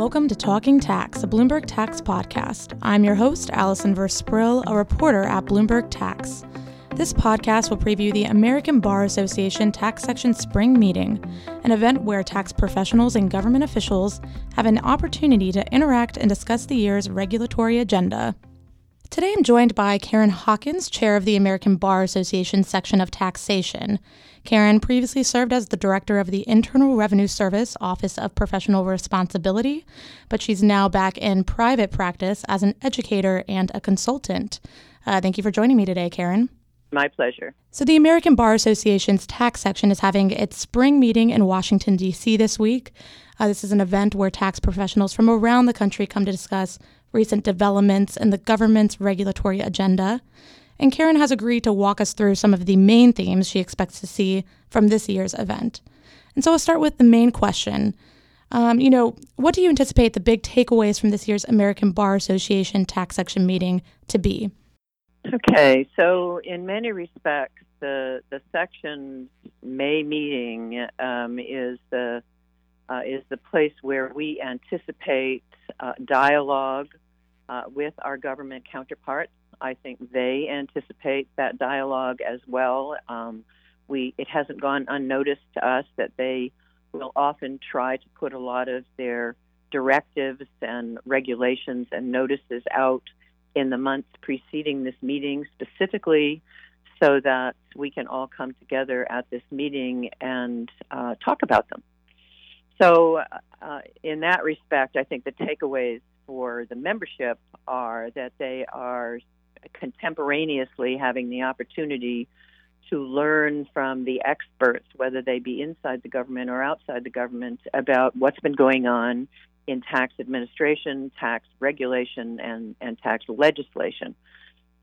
Welcome to Talking Tax, a Bloomberg Tax podcast. I'm your host, Allyson Versprille, a reporter at Bloomberg Tax. This podcast will preview the American Bar Association Tax Section Spring Meeting, an event where tax professionals and government officials have an opportunity to interact and discuss the year's regulatory agenda. Today I'm joined by Karen Hawkins, chair of the American Bar Association section of taxation. Karen previously served as the director of the Internal Revenue Service Office of Professional Responsibility, but she's now back in private practice as an educator and a consultant. Uh, thank you for joining me today, Karen. My pleasure. So, the American Bar Association's tax section is having its spring meeting in Washington, D.C. this week. Uh, this is an event where tax professionals from around the country come to discuss recent developments in the government's regulatory agenda. And Karen has agreed to walk us through some of the main themes she expects to see from this year's event. And so, I'll start with the main question. Um, you know, what do you anticipate the big takeaways from this year's American Bar Association tax section meeting to be? Okay, so in many respects, the the section May meeting um, is the uh, is the place where we anticipate uh, dialogue uh, with our government counterparts. I think they anticipate that dialogue as well. Um, we it hasn't gone unnoticed to us that they will often try to put a lot of their directives and regulations and notices out in the months preceding this meeting, specifically so that we can all come together at this meeting and uh, talk about them. So, uh, in that respect, I think the takeaways for the membership are that they are contemporaneously having the opportunity to learn from the experts, whether they be inside the government or outside the government, about what's been going on in tax administration, tax regulation, and, and tax legislation.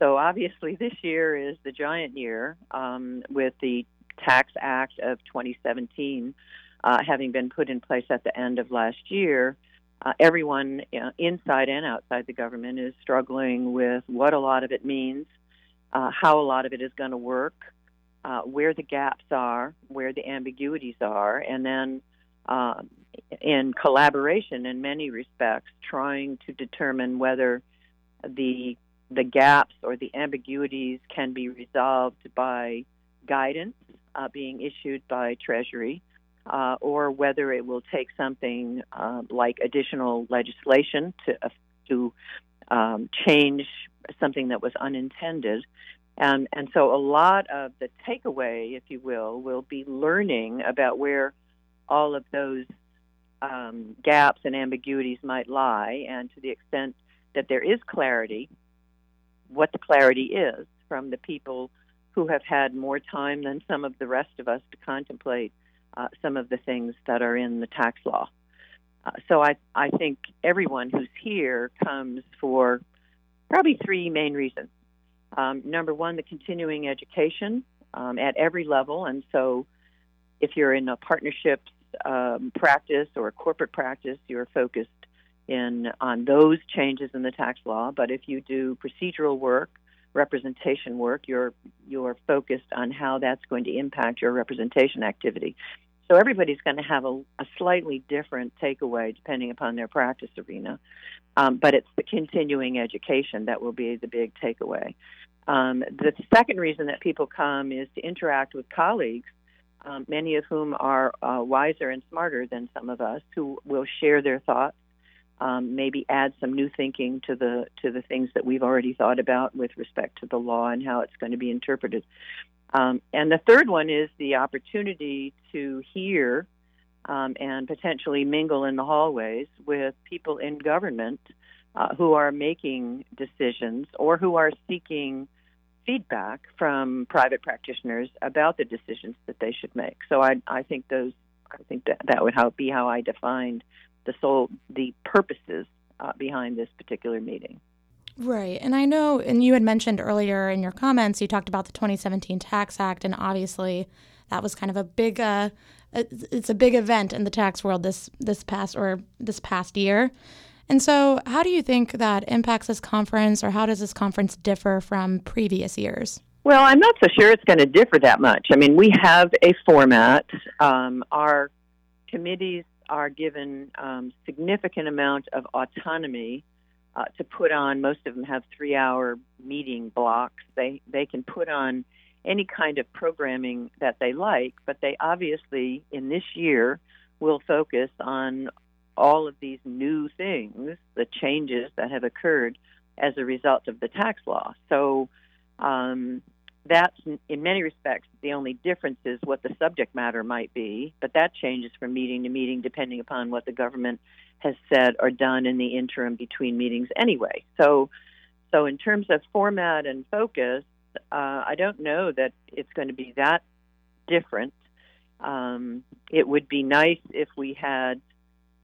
So obviously, this year is the giant year um, with the Tax Act of 2017 uh, having been put in place at the end of last year. Uh, everyone know, inside and outside the government is struggling with what a lot of it means, uh, how a lot of it is going to work, uh, where the gaps are, where the ambiguities are, and then um, in collaboration in many respects, trying to determine whether the the gaps or the ambiguities can be resolved by guidance uh, being issued by Treasury, uh, or whether it will take something uh, like additional legislation to uh, to um, change something that was unintended. And, and so a lot of the takeaway, if you will, will be learning about where all of those um, gaps and ambiguities might lie, and to the extent that there is clarity, what the clarity is from the people who have had more time than some of the rest of us to contemplate uh, some of the things that are in the tax law. Uh, so I, I think everyone who's here comes for probably three main reasons. Um, number one, the continuing education um, at every level, and so if you're in a partnership um, practice or a corporate practice, you're focused in on those changes in the tax law. But if you do procedural work, representation work, you're you're focused on how that's going to impact your representation activity. So everybody's going to have a, a slightly different takeaway depending upon their practice arena. Um, but it's the continuing education that will be the big takeaway. Um, the second reason that people come is to interact with colleagues um, many of whom are uh, wiser and smarter than some of us, who will share their thoughts, um, maybe add some new thinking to the to the things that we've already thought about with respect to the law and how it's going to be interpreted. Um, and the third one is the opportunity to hear um, and potentially mingle in the hallways with people in government uh, who are making decisions or who are seeking feedback from private practitioners about the decisions that they should make. So I, I think those, I think that that would how, be how I defined the sole, the purposes uh, behind this particular meeting. Right. And I know, and you had mentioned earlier in your comments, you talked about the 2017 Tax Act, and obviously that was kind of a big, uh, it's a big event in the tax world this this past or this past year. And so, how do you think that impacts this conference, or how does this conference differ from previous years? Well, I'm not so sure it's going to differ that much. I mean, we have a format. Um, our committees are given um, significant amount of autonomy uh, to put on. Most of them have three-hour meeting blocks. They they can put on any kind of programming that they like, but they obviously in this year will focus on all of these new things, the changes that have occurred as a result of the tax law. So um, that's in many respects the only difference is what the subject matter might be, but that changes from meeting to meeting depending upon what the government has said or done in the interim between meetings anyway. So, so in terms of format and focus, uh, I don't know that it's going to be that different. Um, it would be nice if we had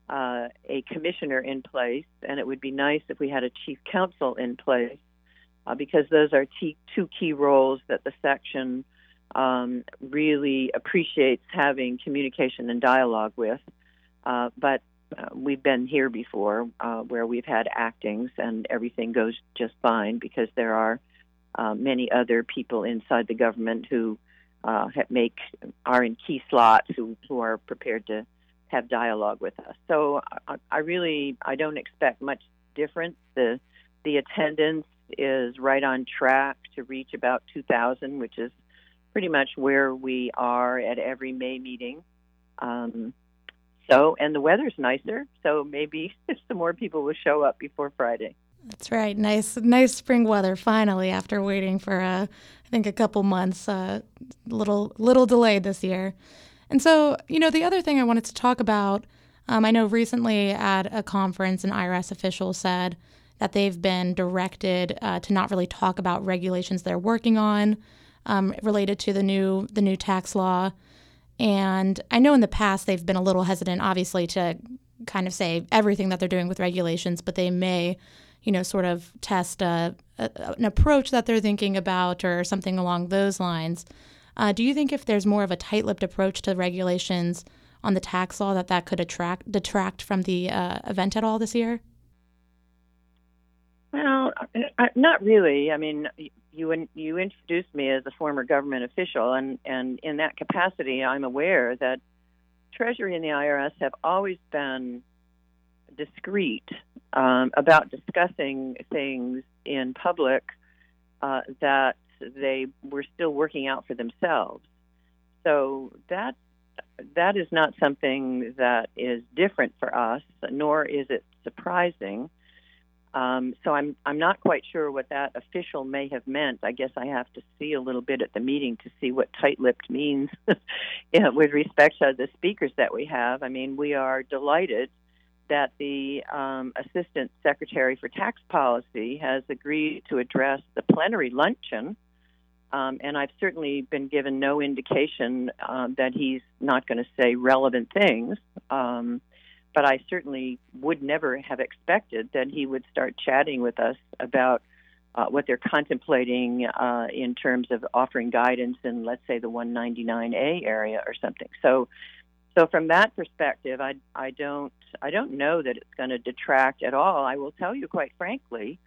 uh, a commissioner in place, and it would be nice if we had a chief counsel in place uh, because those are t- two key roles that the section um, really appreciates having communication and dialogue with. Uh, but uh, we've been here before uh, where we've had actings and everything goes just fine because there are uh, many other people inside the government who uh, make are in key slots who, who are prepared to have dialogue with us. So I, I really I don't expect much difference. The the attendance is right on track to reach about 2,000, which is pretty much where we are at every May meeting. Um, so, and the weather's nicer, so maybe some more people will show up before Friday. That's right. Nice, nice spring weather finally after waiting for uh, I think a couple months. Uh, little, little delayed this year. And so, you know, the other thing I wanted to talk about, um, I know recently at a conference, an IRS official said that they've been directed uh, to not really talk about regulations they're working on um, related to the new the new tax law. And I know in the past they've been a little hesitant, obviously, to kind of say everything that they're doing with regulations, but they may, you know, sort of test a, a, an approach that they're thinking about or something along those lines. Uh, do you think if there's more of a tight-lipped approach to regulations on the tax law, that that could attract detract from the uh, event at all this year? Well, not really. I mean, you you introduced me as a former government official, and and in that capacity, I'm aware that Treasury and the IRS have always been discreet um, about discussing things in public uh, that they were still working out for themselves. So that that is not something that is different for us, nor is it surprising. Um, so I'm I'm not quite sure what that official may have meant. I guess I have to see a little bit at the meeting to see what tight-lipped means with respect to the speakers that we have. I mean, we are delighted that the um, Assistant Secretary for Tax Policy has agreed to address the plenary luncheon. Um, and I've certainly been given no indication uh, that he's not going to say relevant things. Um, but I certainly would never have expected that he would start chatting with us about uh, what they're contemplating uh, in terms of offering guidance in, let's say, the 199A area or something. So, so from that perspective, I, I don't I don't know that it's going to detract at all. I will tell you quite frankly,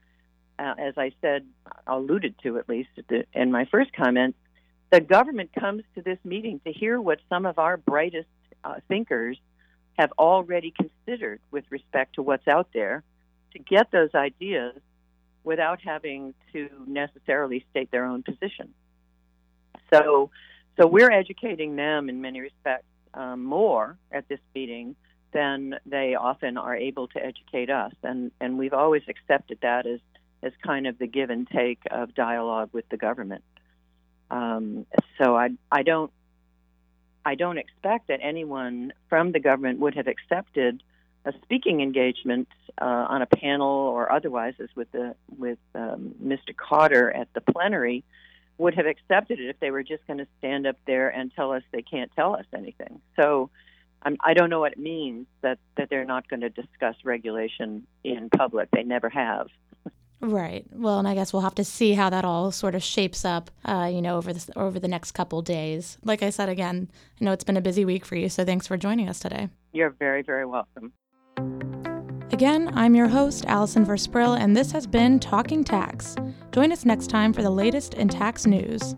uh, as I said, alluded to at least the, in my first comment, the government comes to this meeting to hear what some of our brightest uh, thinkers have already considered with respect to what's out there to get those ideas without having to necessarily state their own position. So, so we're educating them in many respects um, more at this meeting than they often are able to educate us, and and we've always accepted that as as kind of the give and take of dialogue with the government. Um, so I I don't I don't expect that anyone from the government would have accepted a speaking engagement uh, on a panel or otherwise, as with the with um, Mr. Kautter at the plenary, would have accepted it if they were just going to stand up there and tell us they can't tell us anything. So. I don't know what it means that, that they're not going to discuss regulation in public. They never have. Right. Well, and I guess we'll have to see how that all sort of shapes up, uh, you know, over the over the next couple days. Like I said again, I know it's been a busy week for you, so thanks for joining us today. You're very, very welcome. Again, I'm your host, Allyson Versprille, and this has been Talking Tax. Join us next time for the latest in tax news.